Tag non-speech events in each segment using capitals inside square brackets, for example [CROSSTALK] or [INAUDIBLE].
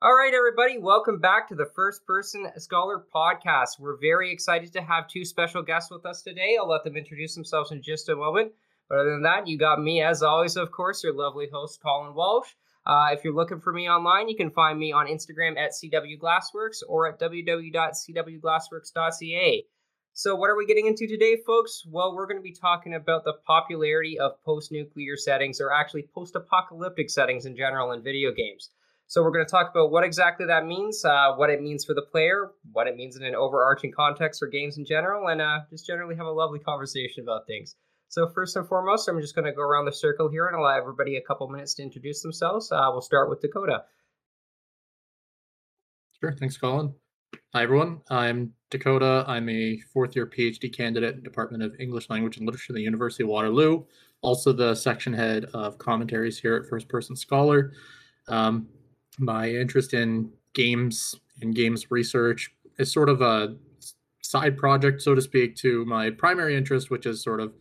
All right, everybody, welcome back to the First Person Scholar podcast. We're very excited to have two special guests with us today. I'll let them introduce themselves in just a moment. But other than that, you got me, as always, of course, your lovely host, Colin Walsh. Uh, if you're looking for me online, you can find me on Instagram at cwglassworks or at www.cwglassworks.ca. So, what are we getting into today, folks? Well, we're going to be talking about the popularity of post nuclear settings, or actually post apocalyptic settings in general in video games. So we're going to talk about what exactly that means, uh, what it means for the player, what it means in an overarching context for games in general, and uh, just generally have a lovely conversation about things. So first and foremost, I'm just going to go around the circle here and allow everybody a couple minutes to introduce themselves. Uh, we'll start with Dakota. Sure. Thanks, Colin. Hi, everyone. I'm Dakota. I'm a fourth year PhD candidate in Department of English Language and Literature at the University of Waterloo. Also, the section head of commentaries here at First Person Scholar. Um, my interest in games and games research. Is sort of a side project, so to speak, to my primary interest, which is sort of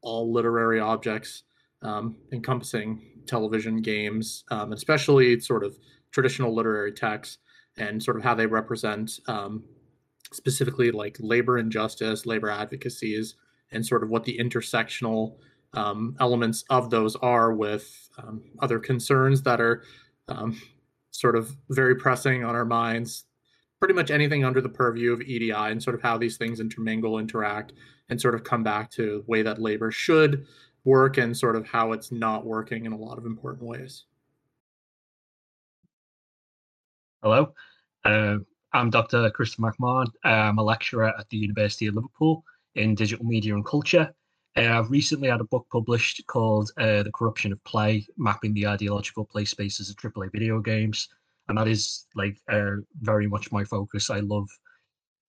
all literary objects um, encompassing television, games, um, especially sort of traditional literary texts and sort of how they represent um, specifically like labor injustice, labor advocacies, and sort of what the intersectional um, elements of those are with um, other concerns that are um, sort of very pressing on our minds pretty much anything under the purview of EDI and sort of how these things intermingle, interact, and sort of come back to the way that labor should work and sort of how it's not working in a lot of important ways. Hello, uh, I'm Dr. Christopher McMahon. I'm a lecturer at the University of Liverpool in digital media and culture. Uh, I've recently had a book published called uh, The Corruption of Play, Mapping the Ideological Play Spaces of AAA Video Games. And that is like uh, very much my focus. I love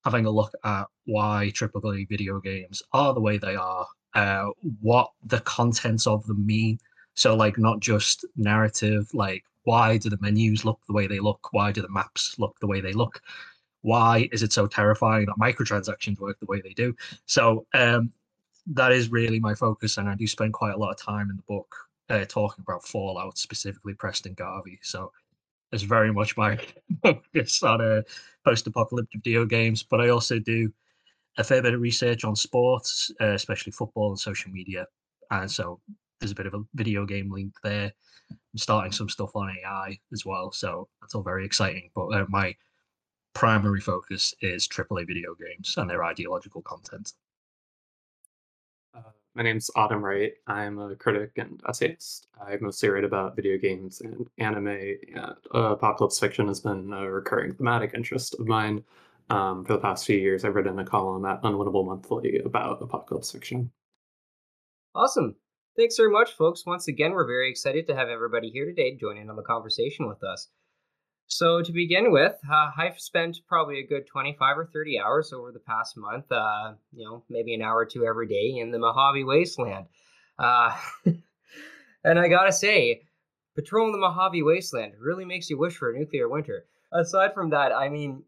having a look at why AAA video games are the way they are, uh, what the contents of them mean. So, like, not just narrative, like, why do the menus look the way they look? Why do the maps look the way they look? Why is it so terrifying that microtransactions work the way they do? So, um, that is really my focus, and I do spend quite a lot of time in the book uh, talking about Fallout, specifically Preston Garvey. So it's very much my [LAUGHS] focus on uh, post-apocalyptic video games. But I also do a fair bit of research on sports, uh, especially football and social media, and so there's a bit of a video game link there. I'm starting some stuff on AI as well, so that's all very exciting. But uh, my primary focus is AAA video games and their ideological content. My name's Autumn Wright. I'm a critic and essayist. I mostly write about video games and anime, and uh, apocalypse fiction has been a recurring thematic interest of mine. Um, for the past few years, I've written a column at Unwinnable Monthly about apocalypse fiction. Awesome. Thanks very much, folks. Once again, we're very excited to have everybody here today join in on the conversation with us. So to begin with, uh, I've spent probably a good 25 or 30 hours over the past month, uh, you know, maybe an hour or two every day in the Mojave Wasteland. Uh, [LAUGHS] and I gotta say, patrolling the Mojave Wasteland really makes you wish for a nuclear winter. Aside from that, I mean,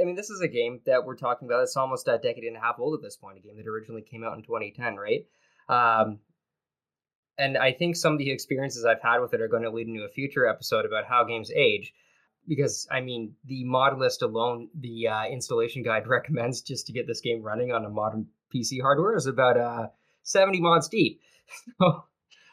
I mean, this is a game that we're talking about. It's almost a decade and a half old at this point. A game that originally came out in 2010, right? Um, and I think some of the experiences I've had with it are going to lead into a future episode about how games age because I mean the mod list alone, the uh, installation guide [LAUGHS] recommends just to get this game running on a modern PC hardware is about uh, 70 mods deep. [LAUGHS] So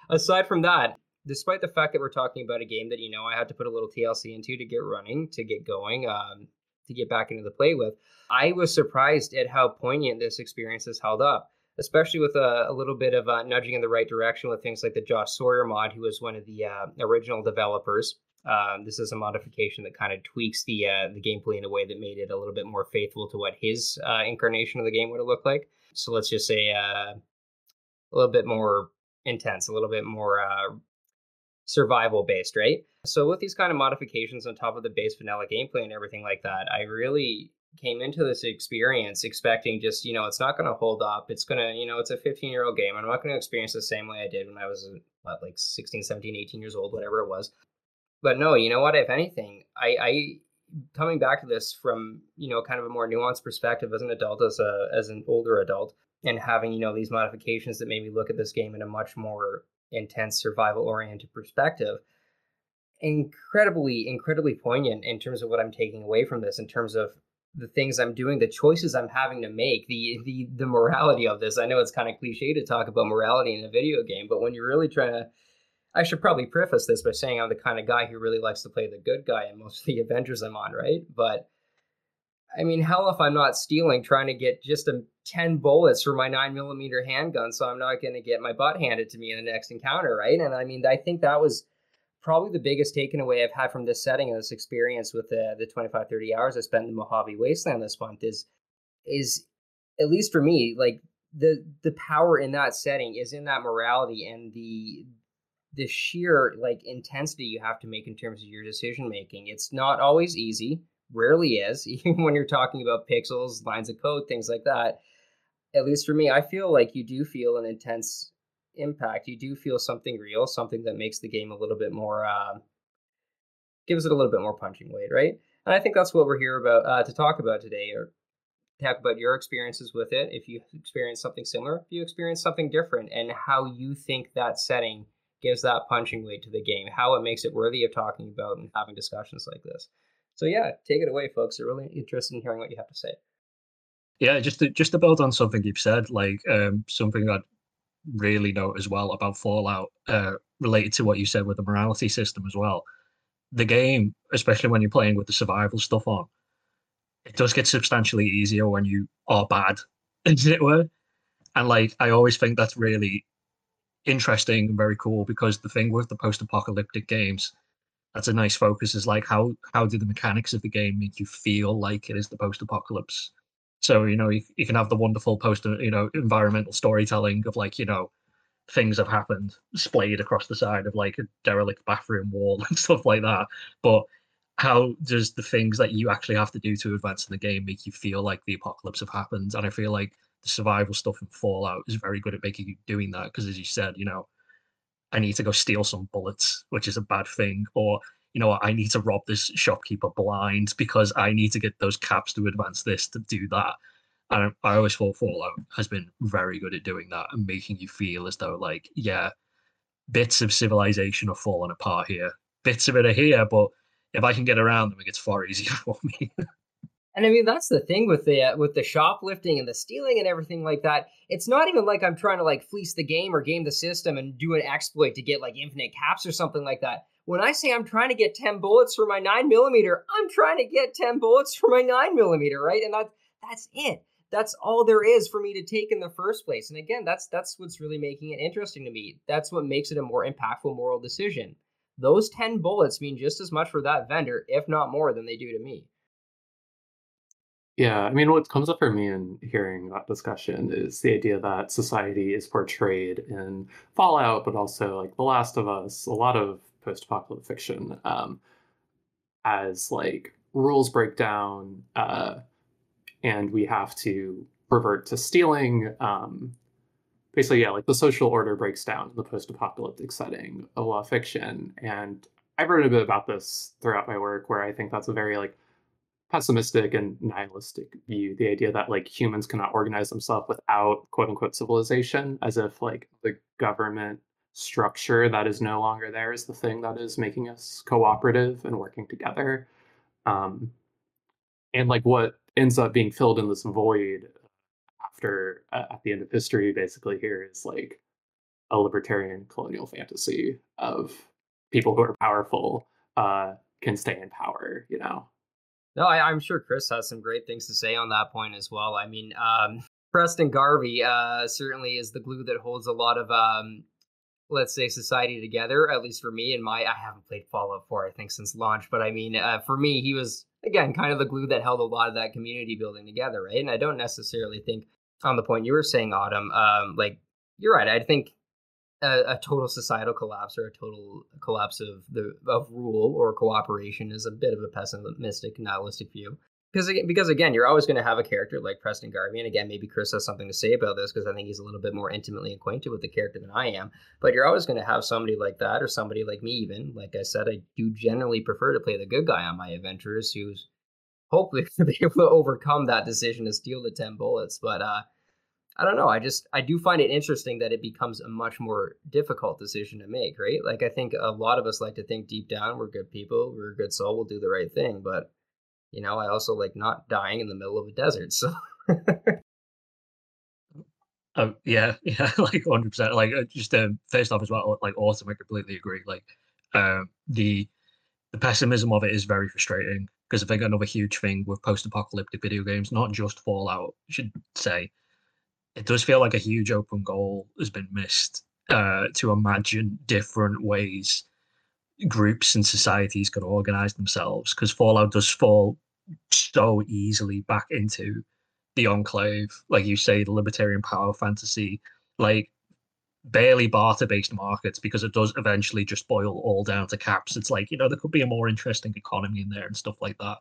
aside from that, despite the fact that we're talking about a game that you know I had to put a little TLC into to get running, to get going, um, to get back into the play with, I was surprised at how poignant this experience has held up. Especially with a, a little bit of uh, nudging in the right direction with things like the Josh Sawyer mod, who was one of the uh, original developers um, this is a modification that kind of tweaks the uh, the gameplay in a way that made it a little bit more faithful to what his uh, incarnation of the game would have looked like. So let's just say uh, a little bit more intense, a little bit more uh, survival based, right? So with these kind of modifications on top of the base vanilla gameplay and everything like that, I really came into this experience expecting just you know it's not going to hold up it's going to you know it's a 15 year old game i'm not going to experience the same way i did when i was what, like 16 17 18 years old whatever it was but no, you know what? If anything, I, I coming back to this from you know kind of a more nuanced perspective as an adult, as a as an older adult, and having you know these modifications that made me look at this game in a much more intense survival oriented perspective. incredibly, incredibly poignant in terms of what I'm taking away from this, in terms of the things I'm doing, the choices I'm having to make, the the the morality of this. I know it's kind of cliche to talk about morality in a video game, but when you're really trying to I should probably preface this by saying I'm the kind of guy who really likes to play the good guy in most of the [LAUGHS] adventures I'm on, right? But I mean, hell if I'm not stealing, trying to get just a 10 bullets for my 9 millimeter handgun, so I'm not going to get my butt handed to me in the next encounter, right? And I mean, I think that was probably the biggest takeaway I've had from this setting and this experience with the the 25 30 hours I spent in the Mojave Wasteland this month is is at least for me like the the power in that setting is in that morality and the the sheer like intensity you have to make in terms of your decision making. It's not always easy, rarely is, [LAUGHS] even when you're talking about pixels, lines of code, things like that. At least for me, I feel like you do feel an intense impact. You do feel something real, something that makes the game a little bit more, uh, gives it a little bit more punching weight, right? And I think that's what we're here about uh, to talk about today, or talk about your experiences with it. If you experience something similar, if you experience something different, and how you think that setting gives that punching weight to the game, how it makes it worthy of talking about and having discussions like this. So yeah, take it away, folks. I'm really interested in hearing what you have to say. Yeah, just to, just to build on something you've said, like um, something I'd really note as well about Fallout, uh, related to what you said with the morality system as well. The game, especially when you're playing with the survival stuff on, it does get substantially easier when you are bad, [LAUGHS] as it were. And like, I always think that's really interesting and very cool because the thing with the post-apocalyptic games that's a nice focus is like how how do the mechanics of the game make you feel like it is the post-apocalypse so you know you, you can have the wonderful post uh, you know environmental storytelling of like you know things have happened splayed across the side of like a derelict bathroom wall [LAUGHS] and stuff like that. But how does the things that you actually have to do to advance in the game make you feel like the apocalypse have happened? And i feel like the survival stuff in Fallout is very good at making you doing that because, as you said, you know, I need to go steal some bullets, which is a bad thing, or you know, I need to rob this shopkeeper blind because I need to get those caps to advance this to do that. And I always thought Fallout has been very good at doing that and making you feel as though, like, yeah, bits of civilization are falling apart here. Bits of it are here, but if I can get around them, it gets far [LAUGHS] easier for me. And I mean that's the thing with the uh, with the shoplifting and the stealing and everything like that. It's not even like I'm trying to like fleece the game or game the system and do an exploit to get like infinite caps or something like that. When I say I'm trying to get ten bullets for my nine millimeter, I'm trying to get ten bullets for my nine millimeter, right? And that that's it. That's all there is for me to take in the first place. And again, that's that's what's really making it interesting to me. That's what makes it a more impactful moral decision. Those ten bullets mean just as much for that vendor, if not more, than they do to me. Yeah, I mean, what comes up for me in hearing that discussion is the idea that society is portrayed in Fallout, but also like The Last of Us, a lot of post-apocalyptic fiction, um, as like rules break down, uh, and we have to revert to stealing. Um, basically, yeah, like the social order breaks down in the post-apocalyptic setting of law fiction, and I've written a bit about this throughout my work, where I think that's a very like pessimistic and nihilistic view the idea that like humans cannot organize themselves without quote unquote civilization as if like the government structure that is no longer there is the thing that is making us cooperative and working together um, and like what ends up being filled in this void after uh, at the end of history basically here is like a libertarian colonial fantasy of people who are powerful uh, can stay in power you know no, I, am sure Chris has some great things to say on that point as well. I mean, um, [LAUGHS] Preston Garvey uh, certainly is the glue that holds a lot of, um, let's say, society together. At least for me and my, I haven't played Fallout 4, I think, since launch. But I mean, uh, for me, he was again kind of the glue that held a lot of that community building together, right? And I don't necessarily think, on the point you were saying, Autumn, um, like you're right. I think a, a, total societal collapse or a total collapse of the of rule or cooperation is a bit of a pessimistic, nihilistic view. Because because again, you're always going to have a character like Preston Garvey, and again, maybe Chris has something to say about this because I think he's a little bit more intimately acquainted with the character than I am. But you're always going to have somebody like that, or somebody like me. Even like I said, I do generally prefer to play the good guy on my adventures, who's hopefully [LAUGHS] to be able to overcome that decision to steal the ten bullets. But uh, I don't know. I just I do find it interesting that it becomes a much more difficult decision to make, right? Like I think a lot of us like to think deep down we're good people, we're a good soul, we'll do the right thing, but you know, I also like not dying in the middle of a desert. So Oh [LAUGHS] yeah, [LAUGHS] yeah, like hundred percent. Like uh, just um, first off as well, like awesome. I completely agree. Like um, the the pessimism of it is very frustrating because I think another huge thing with post-apocalyptic video games, not just Fallout, I should say, it does feel like a huge open goal has been missed uh, to imagine different ways groups and societies could organize themselves because Fallout does fall so easily back into the enclave, like you say, the libertarian power fantasy, like barely barter based markets because it does eventually just boil all down to caps. It's like, you know, there could be a more interesting economy in there and stuff like that.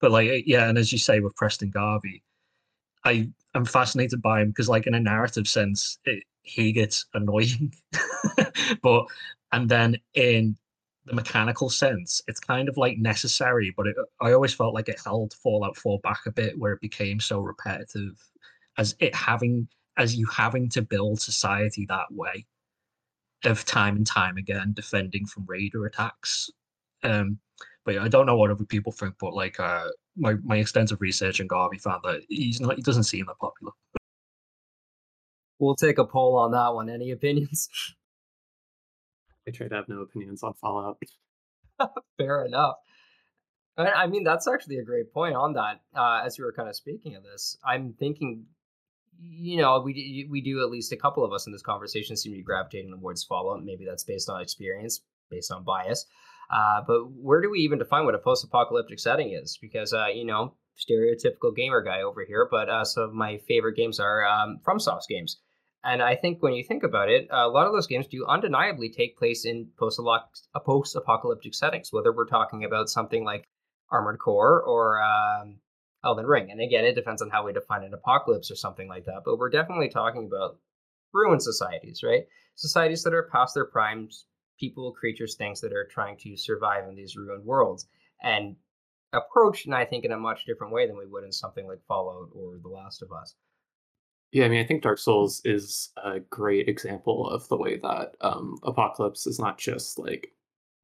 But like, eh, yeah, and as you say with Preston Garvey, I am fascinated by him because, like, in a narrative sense, it, he gets annoying, [LAUGHS] but and then in the mechanical sense, it's kind of like necessary. But it, I always felt like it held Fallout 4 back a bit, where it became so repetitive, as it having as you having to build society that way, of time and time again defending from raider attacks. Um, but yeah, I don't know what other people think, but like uh, my my extensive research in Garvey found that he's not he doesn't seem that popular. We'll take a poll on that one. Any opinions? [LAUGHS] I try to have no opinions on Fallout. [LAUGHS] Fair enough. I mean, that's actually a great point on that. Uh, as you were kind of speaking of this, I'm thinking, you know, we we do at least a couple of us in this conversation seem to be gravitating towards Fallout. Maybe that's based on experience, based on bias. Uh, but where do we even define what a post-apocalyptic setting is? Because uh, you know, stereotypical gamer guy over here, but uh, some of my favorite games are um, FromSoft's games. And I think when you think about it, a lot of those games do undeniably take place in post-apocalyptic settings, whether we're talking about something like Armored Core or um, Elden Ring. And again, it depends on how we define an apocalypse or something like that. But we're definitely talking about ruined societies, right? Societies that are past their primes, people, creatures, things that are trying to survive in these ruined worlds. And approached, and I think, in a much different way than we would in something like Fallout or The Last of Us. Yeah, I mean, I think Dark Souls is a great example of the way that um, Apocalypse is not just like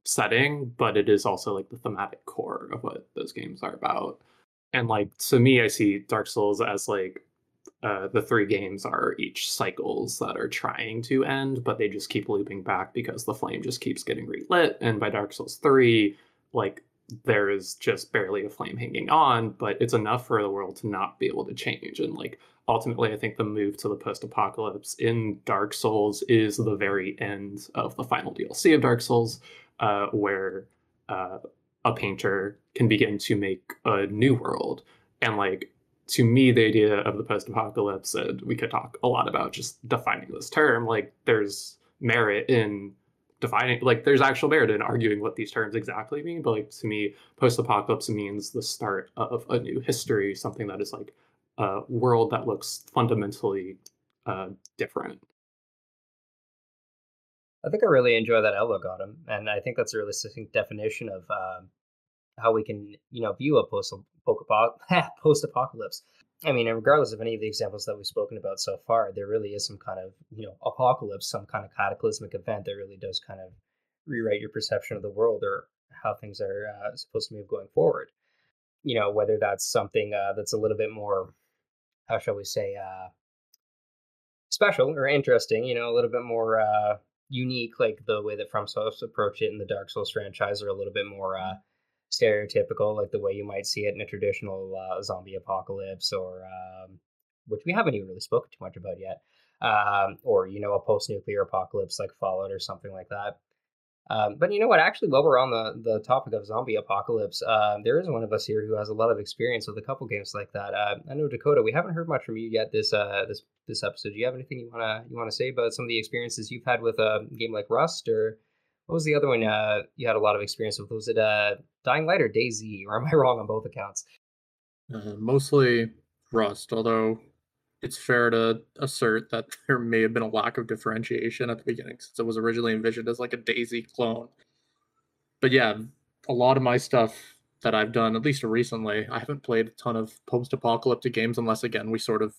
setting, but it is also like the thematic core of what those games are about. And like to me, I see Dark Souls as like uh, the three games are each cycles that are trying to end, but they just keep looping back because the flame just keeps getting relit. And by Dark Souls 3, like there is just barely a flame hanging on, but it's enough for the world to not be able to change. And like ultimately, I think the move to the post apocalypse in Dark Souls is the very end of the final DLC of Dark Souls, uh, where uh, a painter can begin to make a new world. And like to me, the idea of the post apocalypse, and we could talk a lot about just defining this term, like there's merit in defining like there's actual merit in arguing what these terms exactly mean but like to me post-apocalypse means the start of a new history something that is like a world that looks fundamentally uh, different i think i really enjoy that outlook on and i think that's a really succinct definition of um, how we can you know view a post [LAUGHS] post-apocalypse I mean, regardless of any of the examples that we've spoken about so far, there really is some kind of, you know, apocalypse, some kind of cataclysmic event that really does kind of rewrite your perception of the world or how things are uh, supposed to move going forward. You know, whether that's something uh, that's a little bit more, how shall we say, uh, special or interesting, you know, a little bit more uh, unique, like the way that FromSoft approach it in the Dark Souls franchise, or a little bit more uh, stereotypical, like the way you might see it in a traditional uh, zombie apocalypse, or um, which we haven't even really spoken too much about yet, um, or you know, a post-nuclear apocalypse like Fallout or something like that. Um, but you know what? Actually, while we're on the, the topic of zombie apocalypse, uh, there is one of us here who has a lot of experience with a couple games like that. Uh, I know Dakota. We haven't heard much from you yet this uh, this this episode. Do you have anything you wanna you wanna say about some of the experiences you've had with a game like Rust or what was the other one uh, you had a lot of experience with? Was it uh, Dying Light or DayZ? Or am I [LAUGHS] wrong on both accounts? Uh, mostly Rust, although it's fair to assert that [LAUGHS] there may have been a lack of differentiation at the beginning since it was originally envisioned as like a DayZ clone. But yeah, a lot of my stuff that I've done, at least recently, I haven't played a ton of post apocalyptic games unless, again, we sort of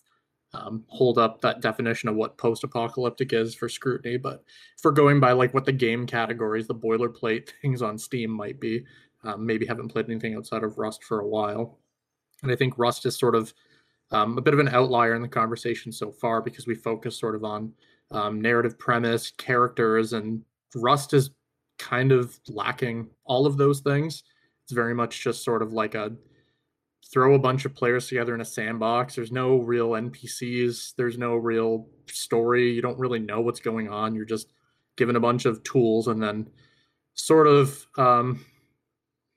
um, hold up that definition of what post-apocalyptic is for scrutiny. But we're going by like what the game categories, the boilerplate [LAUGHS] things on Steam might be, um, maybe haven't played anything outside of Rust for a while, and I think Rust is sort of um, a bit of an outlier in the conversation so far because we focus sort of on um, narrative premise, characters, and Rust is kind of lacking all of those things. It's very much just sort of like a throw a bunch of players together in a sandbox. There's no real NPCs. There's no real story. You don't really know what's going on. You're just given a bunch of tools and then sort of um,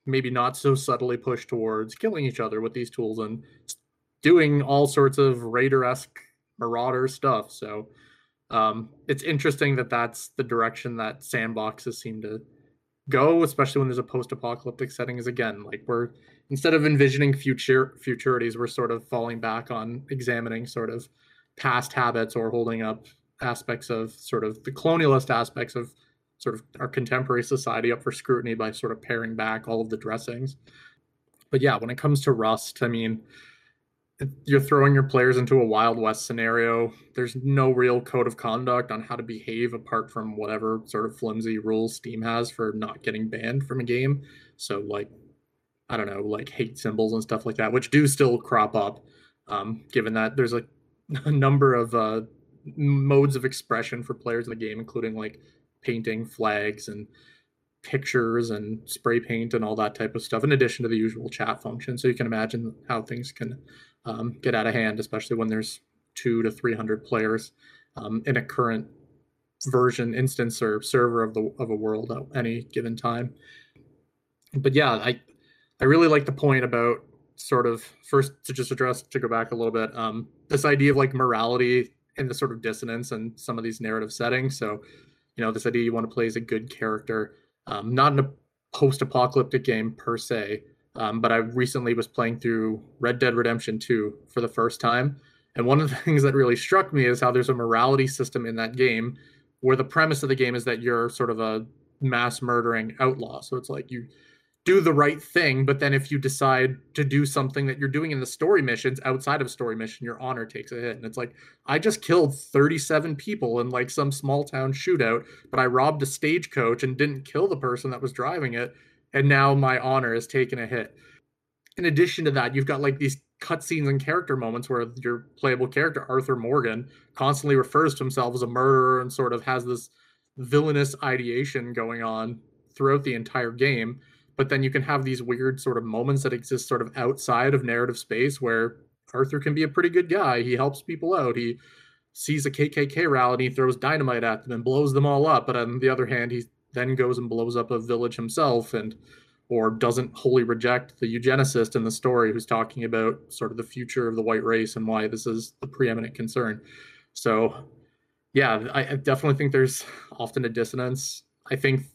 maybe not so subtly pushed towards killing each other with these tools and doing all sorts of raider-esque marauder stuff. So um, it's interesting that that's the direction that sandboxes seem to go, especially when there's a post-apocalyptic setting. Is again like we're instead of envisioning future futurities, we're sort of falling back on examining sort of past habits or holding up aspects of sort of the colonialist aspects of sort of our contemporary society up for scrutiny by sort of paring back all of the dressings. But yeah, when it comes to Rust, I mean, you're throwing your players into a Wild West scenario. There's no real code of conduct on how to behave apart from whatever sort of flimsy rules Steam has for not getting banned from a game. So, like, I don't know, like hate symbols and stuff like that, which do still crop up, um, given that there's a, [LAUGHS] a number of uh, modes of expression for players in the game, including like painting flags and pictures and spray paint and all that type of stuff, in addition to the usual chat function. So you can imagine how things can um, get out of hand, especially when there's two to 300 players um, in a current version instance or server of the of a world at any given time. But yeah, I I really like the point about sort of first to just address to go back a little bit um, this idea of like morality and the sort of dissonance and some of these narrative settings. So you know this idea you want to play as a good character, um, not in a post-apocalyptic game per se, um, but I recently was playing through Red Dead Redemption 2 for the first time. And one of the [LAUGHS] things that really struck me is how there's a morality system in that game where the premise of the game is that you're sort of a mass murdering outlaw. So it's like you do the right thing, but then if you decide to do something that you're doing in the story missions outside of story mission, your honor takes a hit. And it's like, I just killed 37 people in like some small town shootout, but I robbed a stagecoach and didn't kill the person that was driving it and now my honor has taken a hit. In addition to that, you've got like these cutscenes and character moments where your playable character Arthur Morgan constantly refers to himself as a murderer and sort of has this villainous ideation going on throughout the entire game. But then you can have these weird sort of moments that exist sort of outside of narrative space where Arthur can be a pretty good guy. He helps people out. He sees a KKK rally and he throws dynamite at them and blows them all up. But on the other hand, he then goes and blows up a village himself and or doesn't wholly reject the eugenicist in the story who's talking about sort of the future of the white race and why this is the preeminent concern. So, yeah, I, definitely think there's often a dissonance. I think,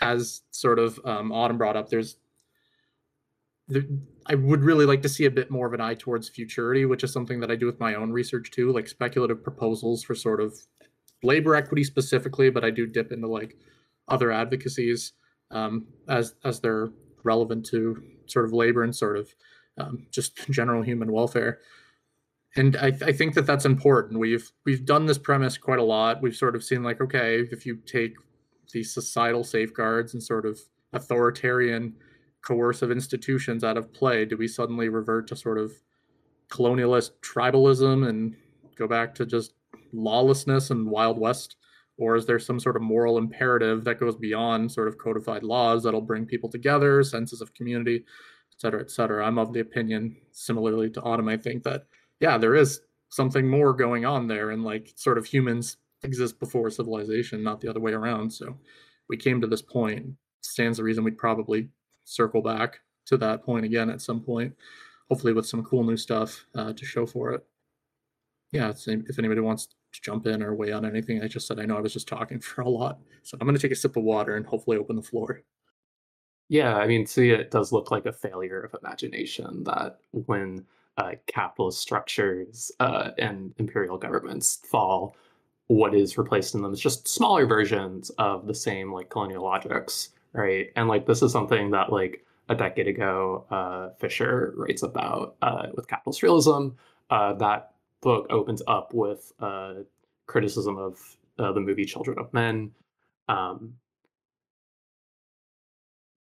as sort of um, Autumn brought up, there's there, I would really like to see a bit more of an eye towards futurity, which is something that I do with my own research too, like speculative proposals for sort of labor equity specifically, but I do dip into like other advocacies um, as as they're relevant to sort of labor and sort of um, just [LAUGHS] general human welfare. And I, I think that that's important. We've we've done this premise quite a lot. We've sort of seen like, okay, if you take these societal safeguards and sort of authoritarian coercive institutions out of play, do we suddenly revert to sort of colonialist tribalism and go back to just lawlessness and wild west or is there some sort of moral imperative that goes beyond sort of codified laws that'll bring people together senses of community et cetera et cetera? I'm of the opinion similarly to autumn i think that yeah there is something more going on there and like sort of humans exist before civilization not the other way around. So we came to this point. Stands the reason we'd probably circle back to that point again at some point hopefully with some cool new stuff uh, to show for it. Yeah if anybody wants jump in or weigh on anything I just said. I know I was just talking [LAUGHS] for a lot. So I'm going to take a sip of water and hopefully open the floor. Yeah, I mean, see, it does look like a failure of imagination that when uh, capitalist structures uh, and imperial governments fall, what is replaced in them is just smaller versions of the same like colonial logics, right? And like this is something that like a decade ago, uh, Fisher writes about uh, with capitalist realism. Uh, that book opens up with uh, criticism of uh, the movie Children of Men. Um,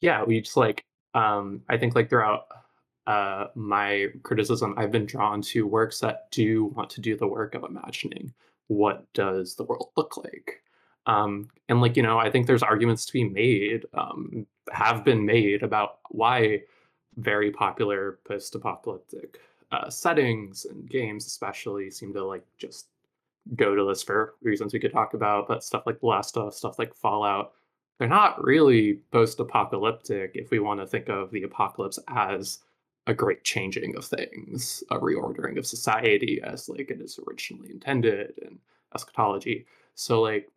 yeah, we just like um, I think like throughout uh, my criticism, I've been drawn to works that do want to do the work of imagining what does the world look like. Um, and like you know, I think there's arguments to be made, um, have been made about why very popular post-apocalyptic uh, settings and games, especially, seem to like just go to this for reasons we could talk about. But stuff like Last of stuff like Fallout, they're not really post-apocalyptic if we want to think of the apocalypse as a great changing of things, a reordering of society as like it is originally intended and eschatology. So like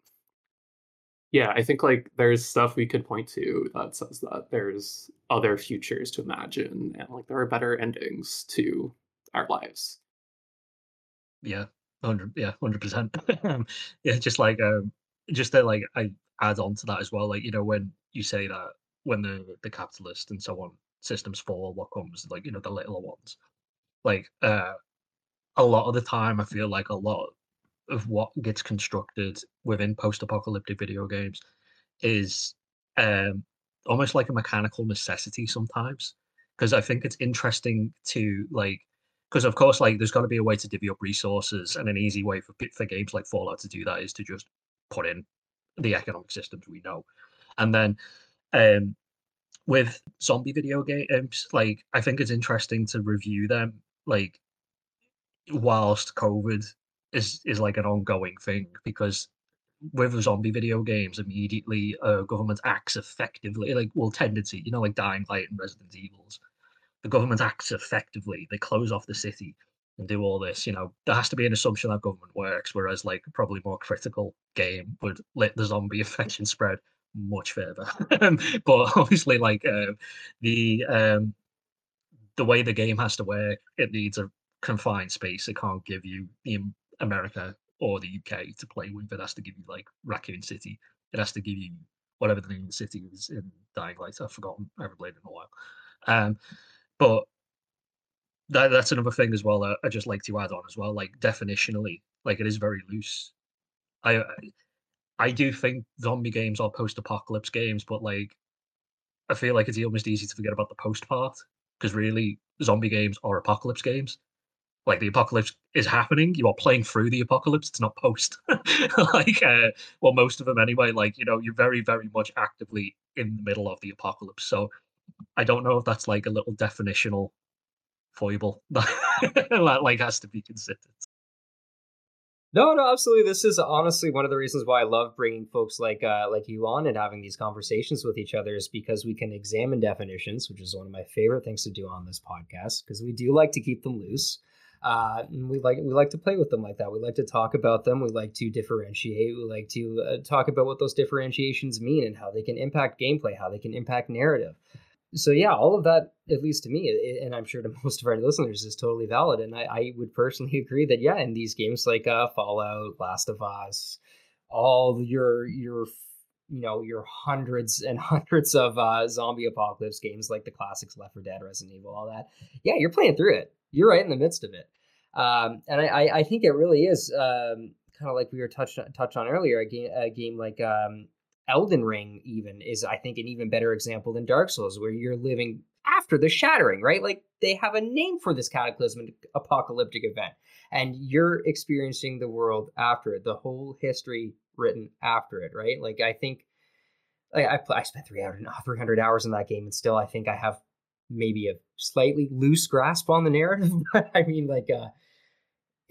yeah, I think like there's stuff we could point to that says that there's other futures to imagine and like there are better endings to our lives. Yeah, hundred yeah, hundred percent. [LAUGHS] Yeah, just like um just that like I add on to that as well. Like, you know, when you say that when the the capitalist and so on systems fall, what comes like, you know, the littler ones. Like uh a lot of the time I feel like a lot of what gets constructed within post-apocalyptic video games is um, almost like a mechanical necessity sometimes because i think it's interesting to like because of course like there's got to be a way to divvy up resources and an easy way for for games like fallout to do that is to just put in the economic systems we know. And then um with zombie video games like i think it's interesting to review them like whilst covid is is like an ongoing thing because with zombie video games, immediately uh, government acts effectively, like well, tendency, you know, like Dying Light and Resident Evils. The government acts effectively. They close off the city and do all this. You know, there has to be an assumption that government works, whereas like probably more critical game would let the zombie [LAUGHS] infection spread much further. [LAUGHS] but obviously, like uh, the um, the way the game has to work, it needs a confined space. It can't give you the America or the UK to play with. It has to give you like Raccoon City. It has to give you whatever the name of the city is in Dying Light. I've forgotten. I haven't played in a while. Um, but that, that's another thing as well. I just like to add on as well. Like definitionally, like it is very loose. I I do think zombie games are post-apocalypse games, but like I feel like it's almost easy to forget about the post part because really zombie games are apocalypse games like the apocalypse is happening. You are playing through the apocalypse. It's not post. [LAUGHS] Like uh, well most of them anyway. Like you know you're very very much actively in the middle of the apocalypse. So i don't know if that's like a little definitional foible. [LAUGHS] That like has to be considered. No, no, absolutely. This is honestly one of the reasons why I love bringing folks like uh, like you on and having these conversations with each other is because we can examine definitions, which is one of my favorite things to do on this podcast because we do like to keep them loose. Uh, we like we like to play with them like that. We like to talk about them. We like to differentiate. We like to uh, talk about what those differentiations mean and how they can impact gameplay, how they can impact narrative. So yeah, all of that, at least to me, and I'm sure to [LAUGHS] most of our listeners, is totally valid. And I, I would personally agree that yeah, in these games like uh, Fallout, Last of Us, all your your you know your hundreds and [LAUGHS] hundreds of uh, zombie apocalypse games like the classics Left 4 Dead, Resident Evil, all that. Yeah, you're playing through it you're right in the midst of it. Um, and I, I think it really is um, kind of like we were touched touched on earlier. A game, a game like um, Elden Ring, even is I think an even better example than Dark Souls, where you're living after the shattering, right? Like they have a name for this cataclysmic apocalyptic event, and you're experiencing the world after it, the whole history written after it, right? Like I think. I, I, I spent 300, 300 hours in that game, and still I think I have maybe a slightly loose grasp on the narrative. [LAUGHS] But I mean, like, uh,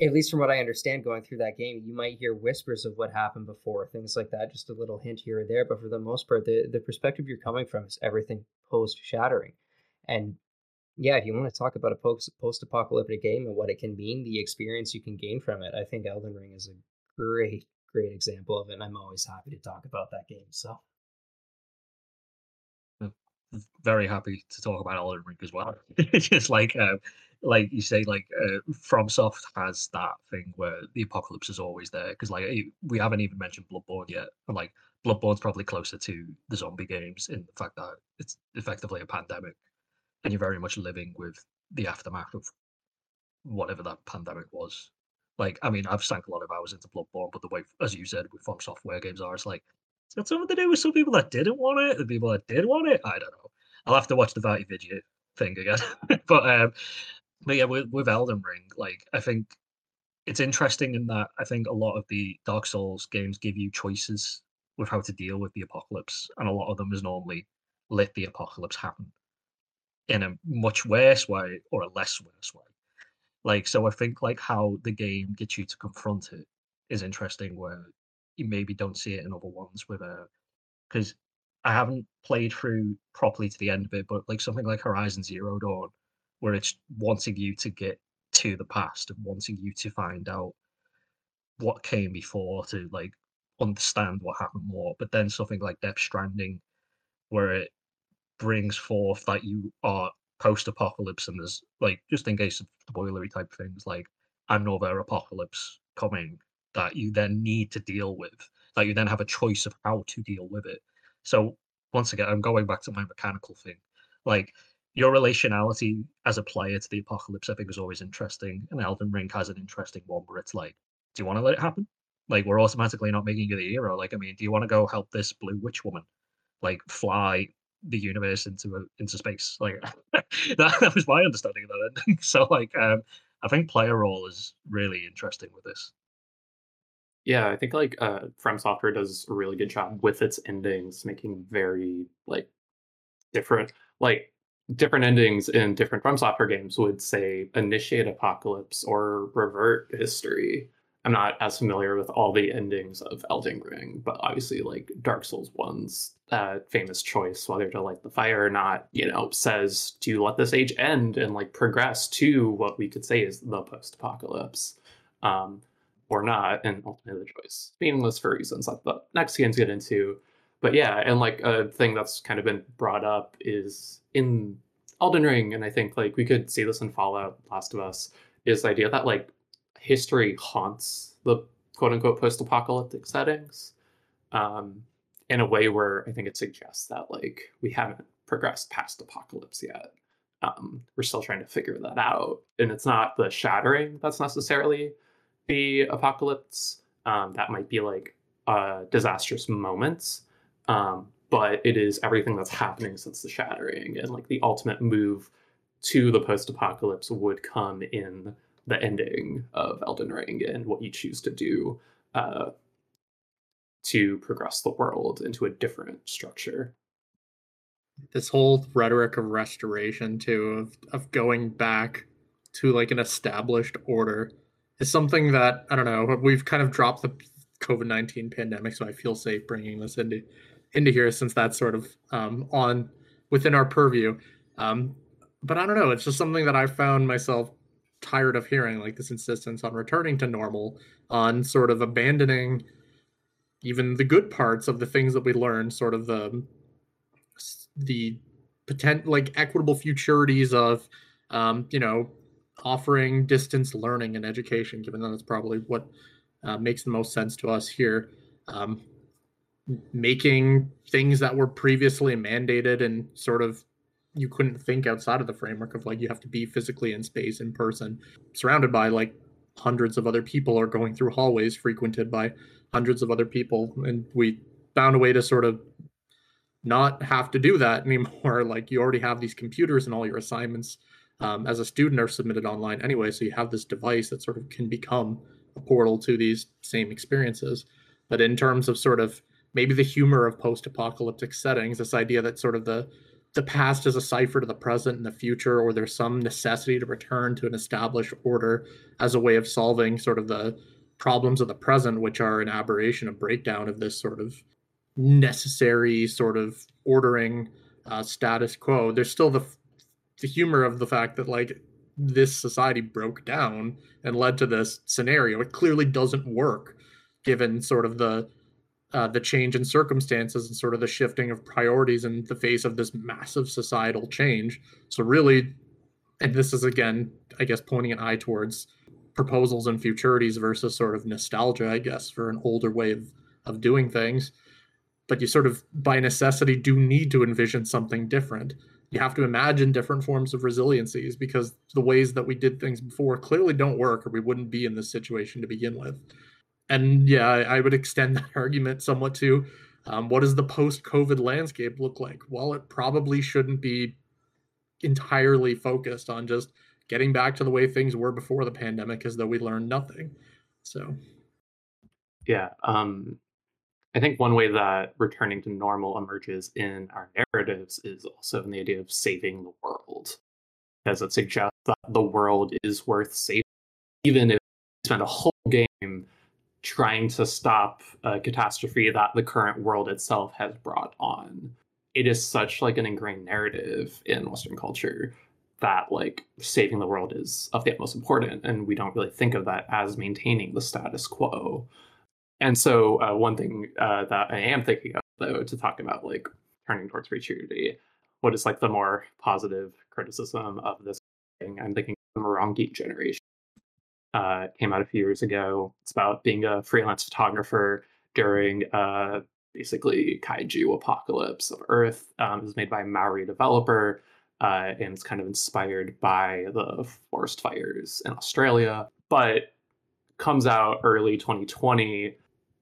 at least from what I understand going through that game, you might hear whispers of what happened before, things like that, just a little hint here or there. But for the most part, the, the perspective you're coming from is everything post shattering. And yeah, if you want to talk about a post apocalyptic game and what it can mean, the experience you can gain from it, I think Elden Ring is a great, great example of it. And I'm always happy to talk about that game. So very happy to talk about Elden Ring as well. [LAUGHS] just like, uh, like you say, like uh, FromSoft has that thing where the apocalypse is always there because like we haven't even mentioned Bloodborne yet, and like Bloodborne's probably closer to the zombie games in the fact that it's effectively a pandemic, and you're very much living with the aftermath of whatever that pandemic was. Like, I mean, I've sank a lot of hours into Bloodborne, but the way, as you said, with From Software games are, it's like it's got something to do with some people that didn't want it, the people that did want it. I don't know. I'll have to watch the Vaati video thing again. [LAUGHS] but um, but yeah, with, with Elden Ring, like I think it's interesting in that I think a lot of the Dark Souls games give you choices with how to deal with the apocalypse, and a lot of them is normally let the apocalypse happen in a much worse way or a less worse way. Like so, I think like how the game gets you to confront it is interesting, where you maybe don't see it in other ones with uh, a because I haven't played through properly to the end of it, but like something like Horizon Zero Dawn, where it's wanting you to get to the past and wanting you to find out what came before to like understand what happened more. But then something like Death Stranding, where it brings forth that you are post-apocalypse and there's like just in case of spoilery type things like another apocalypse coming that you then need to deal with that you then have a choice of how to deal with it so once again i'm going back to my mechanical thing like your relationality as a player to the apocalypse i think is always interesting and elden ring has an interesting one where it's like do you want to let it happen like we're automatically not making you the hero like i mean do you want to go help this blue witch woman like fly the universe into a, into space. Like [LAUGHS] that, that was my understanding of that ending. [LAUGHS] So like um, I think player role is really interesting with this. Yeah, I think like uh, From Software does a really good job with its endings, making very like different like different endings in different From Software games would say initiate apocalypse or revert history. I'm not as familiar with all the endings of Elden Ring, but obviously, like Dark Souls One's uh, famous choice, whether to light the fire or not, you know, says to let this age end and like progress to what we could say is the post-apocalypse, um, or not, and ultimately the choice meaningless for reasons that the next games get into. But yeah, and like a thing that's kind of been brought up is in Elden Ring, and I think like we could see this in Fallout, Last of Us, is the idea that like history haunts the quote unquote post apocalyptic settings um, in a way where I think it suggests that like we haven't progressed past apocalypse yet. Um, we're still trying to figure that out. And it's not the shattering that's necessarily the apocalypse. Um, that might be like uh, disastrous moments. Um, but it is everything that's happening since the shattering. And like the ultimate move to the post apocalypse would come in the ending of Elden Ring and what you choose to do uh, to progress the world into a different structure. This whole rhetoric of restoration, too, of, of going back to like an established order, is something that I don't know. We've kind of dropped the COVID nineteen pandemic, so I feel safe bringing this into into here since that's sort of um, on within our purview. Um, but I don't know. It's just something that I found myself tired of hearing like this insistence on returning to normal, on sort of abandoning even the good parts of the things that we learned, sort of the the potent like equitable futurities of um, you know offering distance learning and education, given that that's probably what uh, makes the most sense to us here. Um, making things that were previously mandated and sort of you couldn't think outside of the framework of like you have to be physically in space in person surrounded by like hundreds of other people or going through hallways frequented by hundreds of other people and we found a way to sort of not have to do that [LAUGHS] anymore like you already have these computers and all your assignments um, as a student are submitted online anyway so you have this device that sort of can become a portal to these same experiences but in terms of sort of maybe the humor of post-apocalyptic settings this idea that sort of the the past is a cipher to the present and the future, or there's some necessity to return to an established order as a way of solving sort of the problems of the present, which are an aberration, a breakdown of this sort of necessary sort of ordering uh, status quo. There's still the the humor of the fact that like this society broke down and led to this scenario. It clearly doesn't work given sort of the uh, the change in circumstances and sort of the shifting of priorities in the face of this massive societal change. So, really, and this is again, I guess, pointing an eye towards proposals and futurities versus sort of nostalgia, I guess, for an older way of, of doing things. But you sort of, by necessity, do need to envision something different. You have to imagine different forms of resiliencies because the ways that we did things before clearly don't work or we wouldn't be in this situation to begin with. And yeah i, would extend [LAUGHS] that argument somewhat to um, what does the post-covid landscape look like? Well it probably shouldn't be entirely focused on just getting back to the way things were before the pandemic as though we learned nothing. So. Yeah um I think one way that returning to normal emerges in our narratives is also in the idea of saving the world, because it suggests that the world is worth saving, even if you spend a whole game trying to stop a catastrophe that the current world itself has brought on. It is such like an ingrained narrative in Western culture that like saving the world is of the utmost important, and we don't really think of that as maintaining the status quo. And so, uh, one thing uh, that I am thinking of, though, to talk about like turning towards futurity, what is like the more positive criticism of this thing? I'm thinking the Umurangi generation uh, came out a few years ago. It's about being a freelance photographer during uh, basically kaiju apocalypse of Earth. Um, it was made by a Maori developer. Uh, and it's kind of inspired by the forest fires in Australia, but comes out early 2020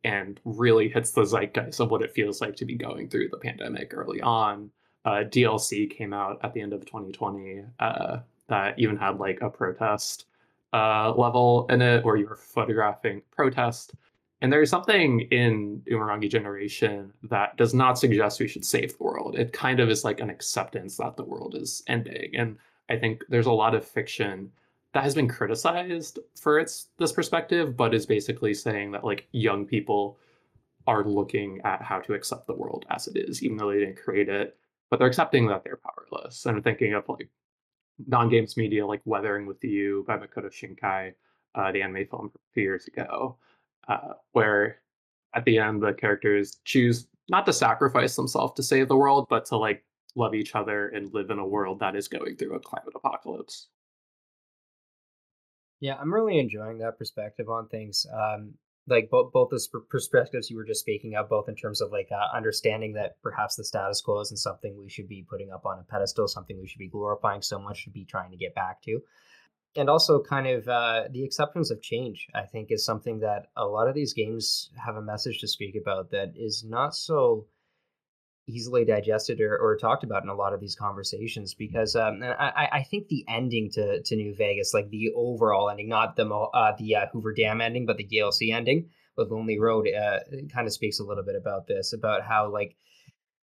and really hits the zeitgeist of what it feels like to be going through the pandemic early on. Uh, DLC came out at the end of 2020 uh, that even had like a protest uh, level in it where you were photographing protest. And there's something in Umurangi Generation that does not suggest we should save the world. It kind of is like an acceptance that the world is ending. And I think there's a lot of fiction that has been criticized for its this perspective, but is basically saying that like young people are looking at how to accept the world as it is, even though they didn't create it, but they're accepting that they're powerless. And I'm thinking of like non-games media like Weathering with You by Makoto Shinkai, uh, the anime film from a few years ago, uh, where at the end the characters choose not to sacrifice themselves to save the world, but to like love each other and live in a world that is going through a climate apocalypse. Yeah, I'm really enjoying that perspective on things. Um, like both both those perspectives you were just speaking of, both in terms of like uh, understanding that perhaps the status quo isn't something we should be putting up on a pedestal, something we should be glorifying so much to be trying to get back to, and also kind of uh, the acceptance of change. I think is something that a lot of these games have a message to speak about that is not so easily digested or, or talked about in a lot of these conversations because um, I, I think the ending to, to New Vegas, like the overall ending, not the uh, the uh, Hoover Dam ending, but the DLC ending with Lonely Road, uh, kind of speaks a little bit about this, about how like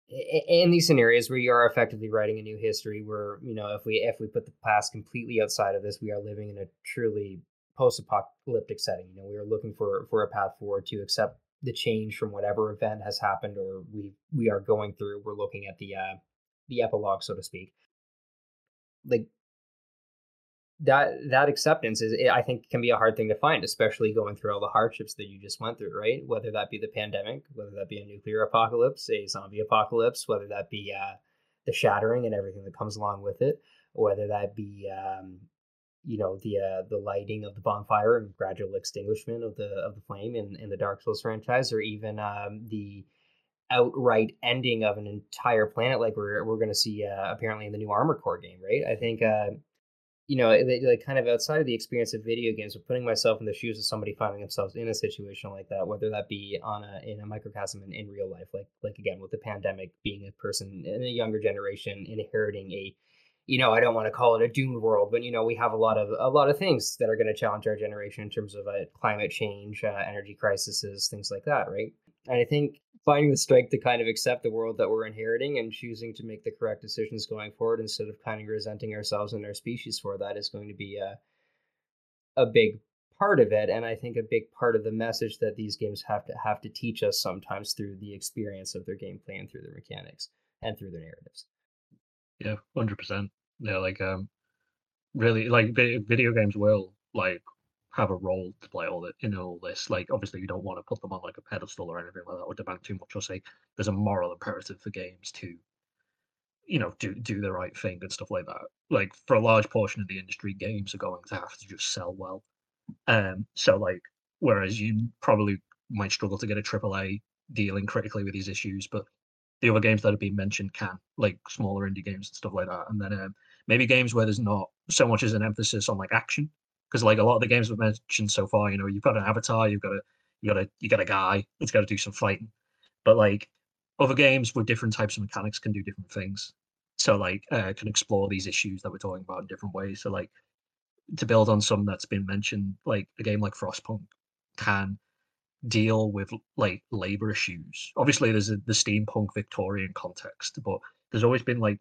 in these scenarios where you are effectively writing a new history, where you know if we if we put the past completely outside of this, we are living in a truly post-apocalyptic setting. You know, we are looking for for a path forward to accept the change from whatever event has happened or we we are going through we're looking at the uh the epilogue so to speak. Like that that acceptance is i think can be a hard thing to find especially going through all the hardships that you just went through right? Whether that be the pandemic whether that be a nuclear apocalypse a zombie apocalypse whether that be uh the shattering and everything that comes along with it whether that be um you know the uh, the lighting of the bonfire and gradual extinguishment of the of the flame in, in the Dark Souls franchise, or even um, the outright ending of an entire planet, like we're we're going to see uh, apparently in the new Armored Core game, right? I think uh, you know, like kind of outside of the experience of video games, but putting myself in the shoes of somebody finding themselves in a situation like that, whether that be on a in a microcosm in, in real life, like like again with the pandemic, being a person in a younger generation inheriting a you know, I don't want to call it a doomed world, but you know, we have a lot of a lot of things that are going to challenge our generation in terms of uh, climate change, uh, energy crises, things like that, right? And I think finding the strength to kind of accept the world that we're inheriting and choosing to make the correct decisions going forward instead of kind of resenting ourselves and our species for that is going to be a a big part of it and i think a big part of the message that these games have to have to teach us sometimes through the experience of their gameplay and through their mechanics and through their narratives yeah 100% yeah, like um, really like video games will like have a role to play all the in all this. Like obviously you don't want to put them on like a pedestal or anything like that or demand too much or say there's a moral imperative for games to you know do do the right thing and stuff like that. Like for a large portion of the industry, games are going to have to just sell well. Um so like whereas you probably might struggle to get a AAA dealing critically with these issues, but the other games that have been mentioned can, like smaller indie games and stuff like that. And then um, maybe games where there's not so much as an emphasis on like action, because like a lot of the games we've mentioned so far, you know, you've got an avatar, you've got a you got a you got a guy that's got to do some fighting, but like other games with different types of mechanics can do different things. So like uh, can explore these issues that we're talking about in different ways. So like to build on some that's been mentioned, like a game like Frostpunk can deal with like labor issues. Obviously, there's a, the steampunk Victorian context, but there's always been like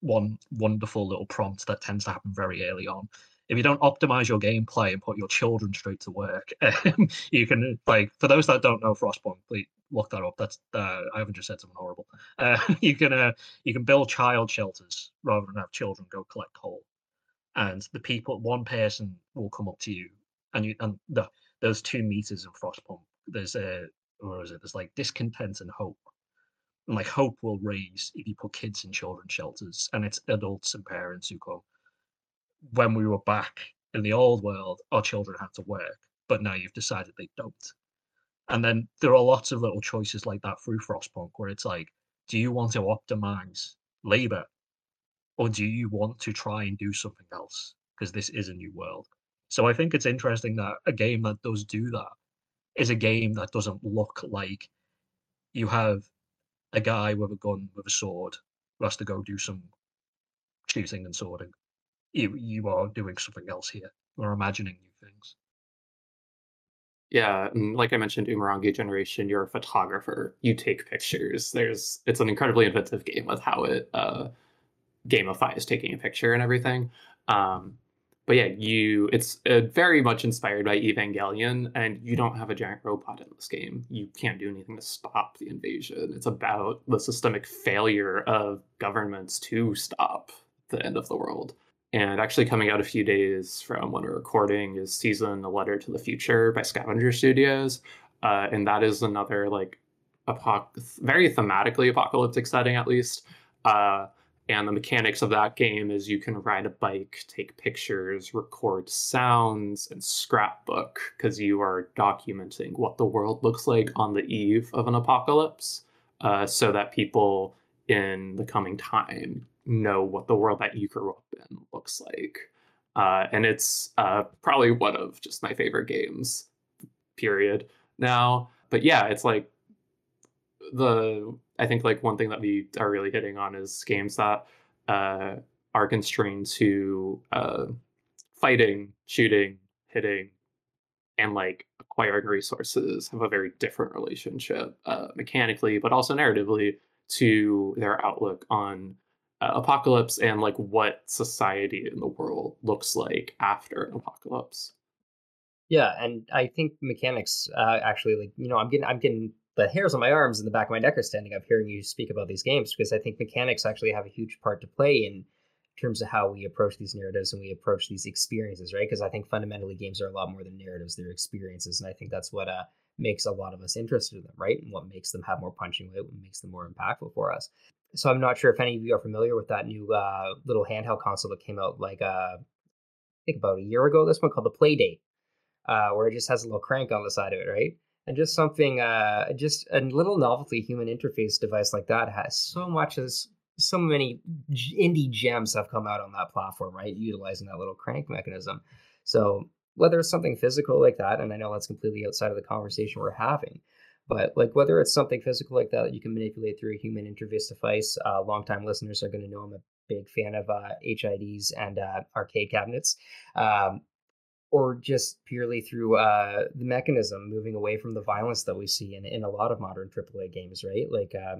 one wonderful little prompt that tends to happen very early on. If you don't optimize your gameplay and put your children straight to work, [LAUGHS] um, you can like for those that don't know Frostpunk, please look that up. That's uh, I haven't just said something horrible. [LAUGHS] Uh, you can uh, you can build child shelters rather than have children go collect coal, and the people one person will come up to you, and you and the those two meters in Frostpunk. There's a or is it? There's like discontent and hope. And like hope will raise if you put kids in children's shelters and it's adults and parents who go when we were back in the old world our children had to work but now you've decided they don't. And then there are lots of little choices like that through frostpunk where it's like do you want to optimize labor or do you want to try and do something else? Because this is a new world. So i think it's interesting that a game that does do that is a game that doesn't look like you have a guy with a gun with a sword who has to go do some shooting and swording. You you are doing something else here. We're imagining new things. Yeah, like I mentioned, Umurangi Generation, you're a photographer. You take pictures. There's it's an incredibly inventive game with how it uh, gamifies taking a picture and everything. Um, but yeah, you it's uh, very much inspired by Evangelion, and you don't have a giant robot in this game. You can't do anything to stop the invasion. It's about the systemic failure of governments to stop the end of the world. And actually, coming out a few days from when we're recording is season A Letter to the Future by Scavenger Studios, uh, and that is another like apoc- very thematically apocalyptic setting, at least. Uh, and the mechanics of that game is you can ride a bike, take pictures, record sounds, and scrapbook because you are documenting what the world looks like on the eve of an apocalypse uh, so that people in the coming time know what the world that you grew up in looks like. Uh, and it's uh, probably one of just my favorite games, period, now. But yeah, it's like the I think like one thing that we are really hitting on is games that uh, are constrained to uh, fighting, shooting, hitting, and like acquiring resources have a very different relationship uh, mechanically, but also narratively to their outlook on uh, apocalypse and like what society in the world looks like after an apocalypse. Yeah, and I think mechanics uh, actually like you know I'm getting I'm getting the hairs on my arms and the back of my neck are standing up hearing you speak about these games because I think mechanics actually have a huge part to play in terms of how we approach these narratives and we approach these experiences, right? Because I think fundamentally games are a lot more than narratives; they're experiences, and I think that's what uh, makes a lot of us interested in them, right? And what makes them have more punching weight, what makes them more impactful for us. So I'm not sure if any of you are familiar with that new uh, little handheld console that came out like uh, I think about a year ago. This one called the Playdate, uh, where it just has a little crank on the side of it, right? And just something uh just a little novelty human interface device like that has so much as so many indie gems have come out on that platform right utilizing that little crank mechanism. So whether it's something physical like that and i know that's completely outside of the conversation we're having but like whether it's something physical like that that you can manipulate through a human interface device uh, longtime listeners are going to know i'm a big fan of uh, hids and uh, arcade cabinets. Um, or just purely through uh, the mechanism moving away from the violence that we see in, in a lot of modern AAA games, right? Like, uh,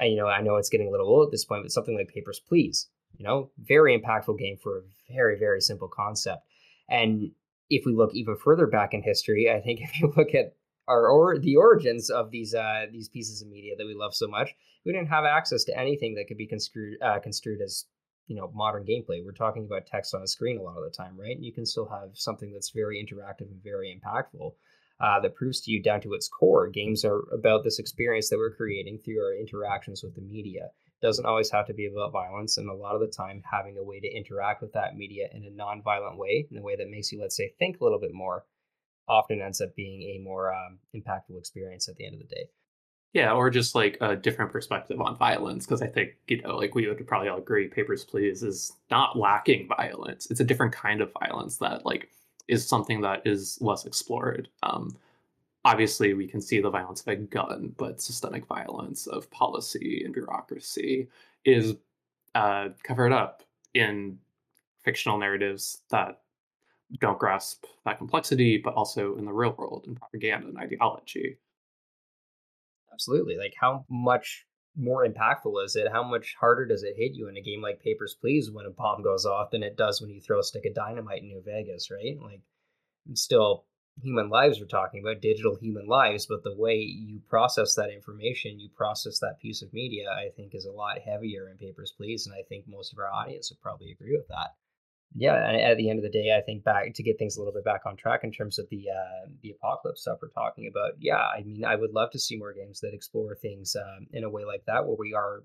I, you know, I know it's getting a little old at this point, but something like Papers, Please, you know, very impactful game for a very, very simple concept. And if we look even further back in history, I think [LAUGHS] if you look at our or the origins of these uh, these pieces of media that we love so much, we didn't have access to anything that could be construed uh, construed as you know modern gameplay. We're talking about text on a screen a lot of the time right? And you can still have something that's very interactive and very impactful uh, that proves to you down to its core games are about this experience that we're creating through our interactions with the media. It doesn't always have to be about violence and a lot of the time having a way to interact with that media in a non-violent way in a way that makes you let's say think a little bit more often ends up being a more um, impactful experience at the end of the day Yeah, or just like a different perspective on violence, because I think, you know, like we would probably all agree Papers, Please is not lacking violence. It's a different kind of violence that like is something that is less explored. Um, obviously we can see the violence of a gun, but systemic violence of policy and bureaucracy is uh, covered up in fictional narratives that don't grasp that complexity, but also in the real world in propaganda and ideology. Absolutely. Like, how much more impactful is it? How much harder does it hit you in a game like Papers, Please when a bomb goes off than it does when you throw a stick of dynamite in New Vegas, right? Like, still human lives we're talking about, digital human lives, but the way you process that information, you process that piece of media, I think is a lot heavier in Papers, Please. And I think most of our audience would probably agree with that yeah, at the end of the day, I think back to get things a little bit back on track in terms of the uh, the apocalypse stuff we're talking about. Yeah, I mean, I would love to see more games that explore things um, in a way like that, where we are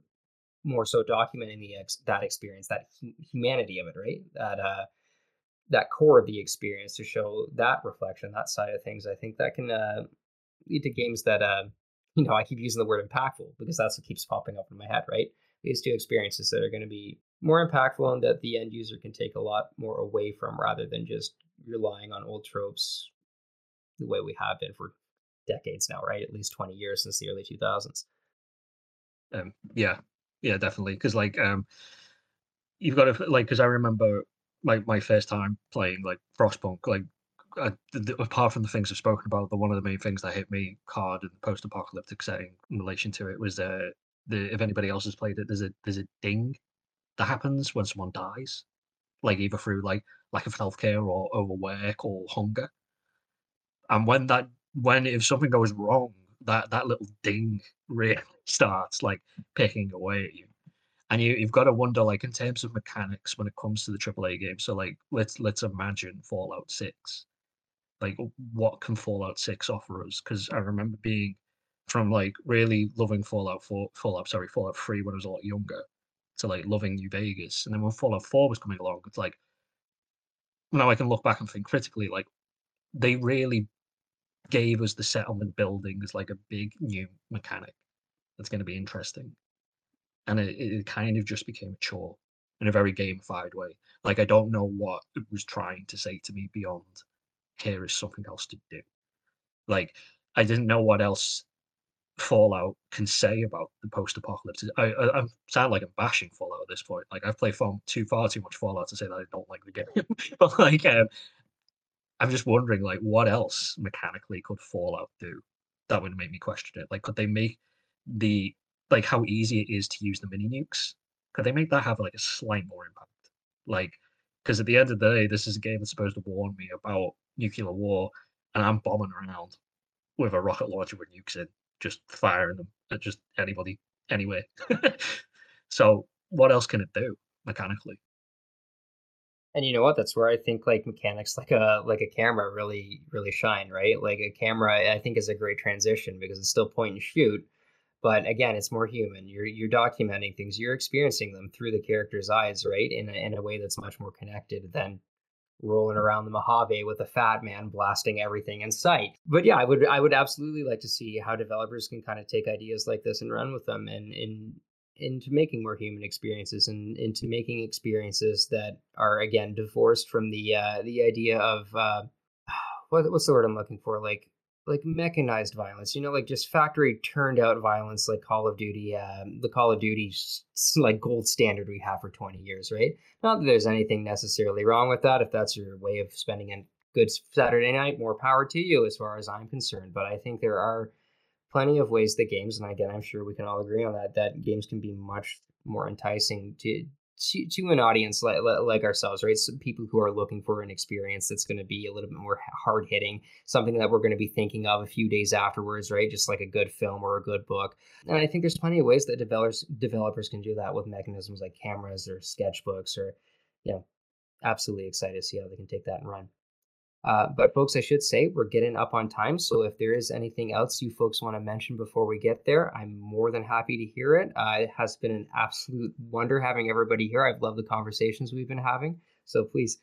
more so documenting the ex- that experience, that humanity of it, right? That uh, that core of the experience to show that reflection, that side of things. I think that can uh, lead to games that uh, you know I keep using the word impactful because that's what keeps popping up in my head, right? These two experiences that are going to be more impactful and that the end user can take a lot more away from rather than just relying on old tropes the way we have been for decades now, right? At least 20 years since the early 2000s. Um, yeah, yeah, definitely. Because like, um, you've got to like, because I remember my my first time playing like Frostpunk, like uh, the, apart from the things I've spoken about, the one of the main things that hit me hard in the post-apocalyptic setting in relation to it was uh, the if anybody else has played it, there's a there's a ding that happens when someone dies, like either through like lack of healthcare or overwork or hunger. And when that when if something goes wrong, that that little ding [LAUGHS] really starts like picking away at you. And you, you've got to wonder, like in terms of mechanics when it comes to the AAA game. So like let's let's imagine Fallout Six. Like what can Fallout Six offer us? Because I remember being from like really loving Fallout 4, Fallout sorry Fallout Three when I was a lot younger, to like loving New Vegas. And then when Fallout 4 was coming along, it's like now I can look back and think critically, like they really gave us the settlement building as like a big new mechanic that's going to be interesting. And it, it kind of just became a chore in a very gamified way. Like I don't know what it was trying to say to me beyond here is something else to do. Like I didn't know what else Fallout can say about the post-apocalypse. I, I, I sound like I'm bashing Fallout at this point. Like I've played far too far too much Fallout to say that I don't like the game. [LAUGHS] [LAUGHS] but like, um, I'm just wondering, like, what else mechanically could Fallout do that would make me question it? Like, could they make the like how easy it is to use the mini nukes? Could they make that have like a slight more impact? Like, because at the end of the day, this is a game that's supposed to warn me about nuclear war, and I'm bombing around with a rocket launcher with nukes in just firing them at just anybody anyway. [LAUGHS] so what else can it do mechanically? And you know what? That's where I think like mechanics like a like a camera really really shine, right? Like a camera I think is a great transition because it's still point and shoot, but again, it's more human. You're you're documenting things, you're experiencing them through the character's eyes, right? In a, in a way that's much more connected than rolling around the Mojave with a fat man blasting everything in sight. But yeah, I would I would absolutely like to see how developers can kind of take ideas like this and run with them and in into making more human experiences and into making experiences that are again divorced from the uh, the idea of uh, [SIGHS] what, what's the word I'm looking for like like mechanized violence, you know, like just factory turned out violence, like Call of Duty, um, the Call of Duty like gold standard we have for 20 years, right? Not that there's anything necessarily wrong with that. If that's your way of spending a good Saturday night, more power to you, as far as I'm concerned. But I think there are plenty of ways that games, and again, I'm sure we can all agree on that, that games can be much more enticing to to, to an audience like, like ourselves, right? Some people who are looking for an experience that's going to be a little bit more hard hitting, something that we're going to be thinking of a few days afterwards, right? Just like a good film or a good book. And I think there's plenty of ways that developers developers can do that with mechanisms like cameras or sketchbooks or, you know, absolutely excited to see how they can take that and run. Uh, but folks, I should say we're getting up on time. So if there is anything else you folks want to mention before we get there, I'm more than happy to hear it. Uh, it has been an absolute wonder having everybody here. I've loved the conversations we've been having. So please.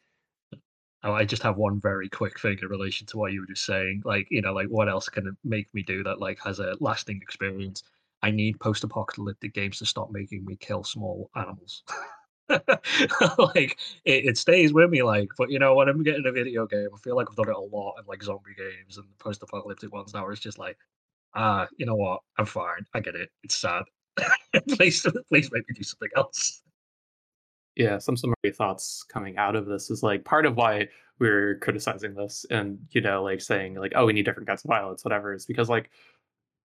Oh, I just have one very quick thing in relation to what you were just saying. Like, you know, like what else can make me do that? Like, has a lasting experience. I need post-apocalyptic games to stop making me kill small animals. [LAUGHS] [LAUGHS] like it, it, stays with me like but you know when i'm getting a video game i feel like i've done it a lot in like zombie games and post-apocalyptic ones now it's just like ah uh, you know what i'm fine i get it it's sad. [LAUGHS] Please please make me do something else. Yeah some summary thoughts coming out of this is like part of why we're criticizing this and you know like saying like oh we need different kinds of violence whatever is because like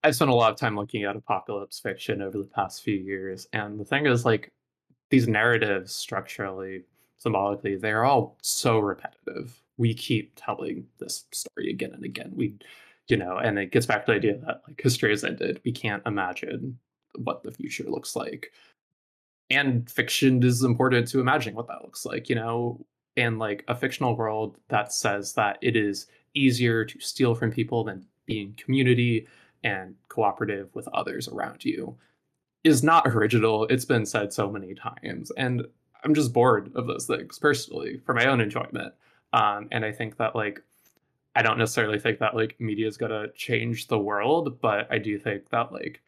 i've spent a lot of time looking at apocalypse fiction over the past few years and the thing is like these narratives structurally, symbolically, they're all so repetitive. We keep telling this story again and again. We, you know, and it gets back to the idea that like history has ended. We can't imagine what the future looks like. And fiction is important to imagining what that looks like, you know, and like a fictional world that says that it is easier to steal from people than being community and cooperative with others around you is not [LAUGHS] original. It's been said so many times, and I'm just bored of those things personally for my own enjoyment. Um, and I think that like I don't necessarily think that like media is gonna change the world, but I do think that like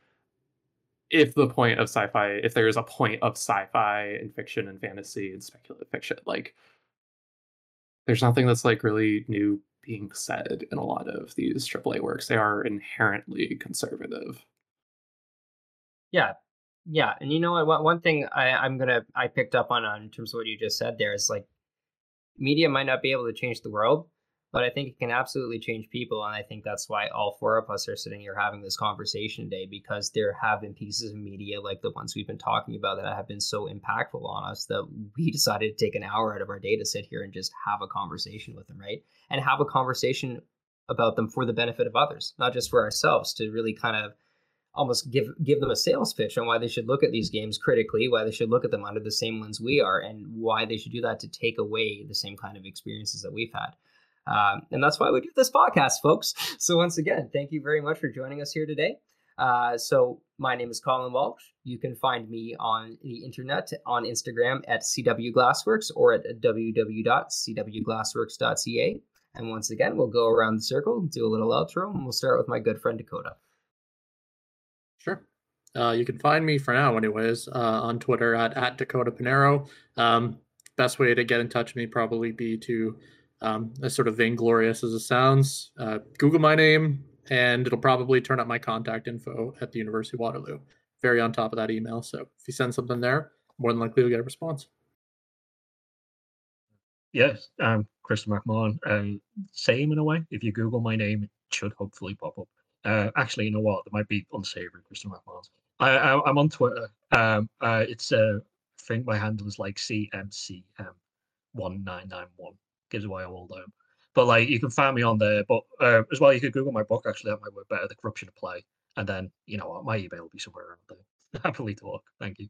if the point of sci-fi, if there is a point of sci-fi and fiction and fantasy and speculative fiction, like there's nothing that's like really new being said in a lot of these AAA works. They are inherently conservative. Yeah, yeah, and you know what? One thing I, I'm gonna I picked up on, on in terms of what you just said there is like media might not be able to change the world, but I think it can absolutely change people, and I think that's why all four of us are sitting here having this conversation today because there have been pieces of media like the ones we've been talking about that have been so impactful on us that we [LAUGHS] decided to take an hour out of our day to sit here and just have a conversation with them, right? And have a conversation about them for the benefit of others, not just for ourselves, to really kind of almost give give them a sales pitch on why they should look at these games critically, why they should look at them under the same lens we are, and why they should do that to take away the same kind of experiences that we've had. Um, and that's why we do this podcast, folks. [LAUGHS] So once again, thank you very much for joining us here today. Uh, so my name is Colin Walsh. You can find me on the internet on Instagram at CW Glassworks or at www.cwglassworks.ca. And once again, we'll go around the circle, do a little outro, and we'll start with my good friend Dakota. Uh, you can find me for now, anyways, uh, on Twitter at, at Dakota Panero. Um, best way to get in touch with me probably be to, um, as sort of vainglorious as it sounds, uh, Google my name, and it'll probably turn up my contact info at the University of Waterloo. Very on top of that email. So if you send something there, more than likely you'll get a response. Yes, I'm Christopher McMahon. Um, same in a way. If you Google my name, it should hopefully pop up. Uh, actually, you know what? There might be unsavory Christian McMahons. I, I am on Twitter. Um, uh, it's uh, I think my handle is like CMCM one nine nine one. Gives away how old I am. But like you can find me on there. But uh, as well, you could Google my book. Actually, that might work better. The corruption of play. And then you know what? My email will be somewhere around there. [LAUGHS] Happily talk. Thank you.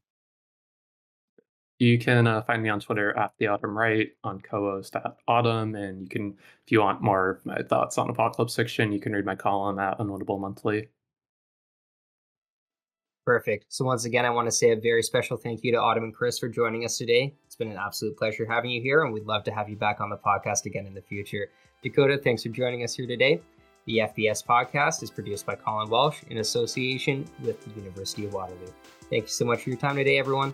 You can uh, find me on Twitter at the Autumn Wright, on co-host at Autumn, and you can, if you want more of my thoughts on apocalypse fiction, you can read my column at Unwinnable Monthly. Perfect. So once again, I want to say a very special thank you to Autumn and Chris for joining us today. It's been an absolute pleasure having you here, and we'd love to have you back on the podcast again in the future. Dakota, thanks for joining us here today. The FBS podcast is produced by Colin Walsh in association with the University of Waterloo. Thank you so much for your time today, everyone.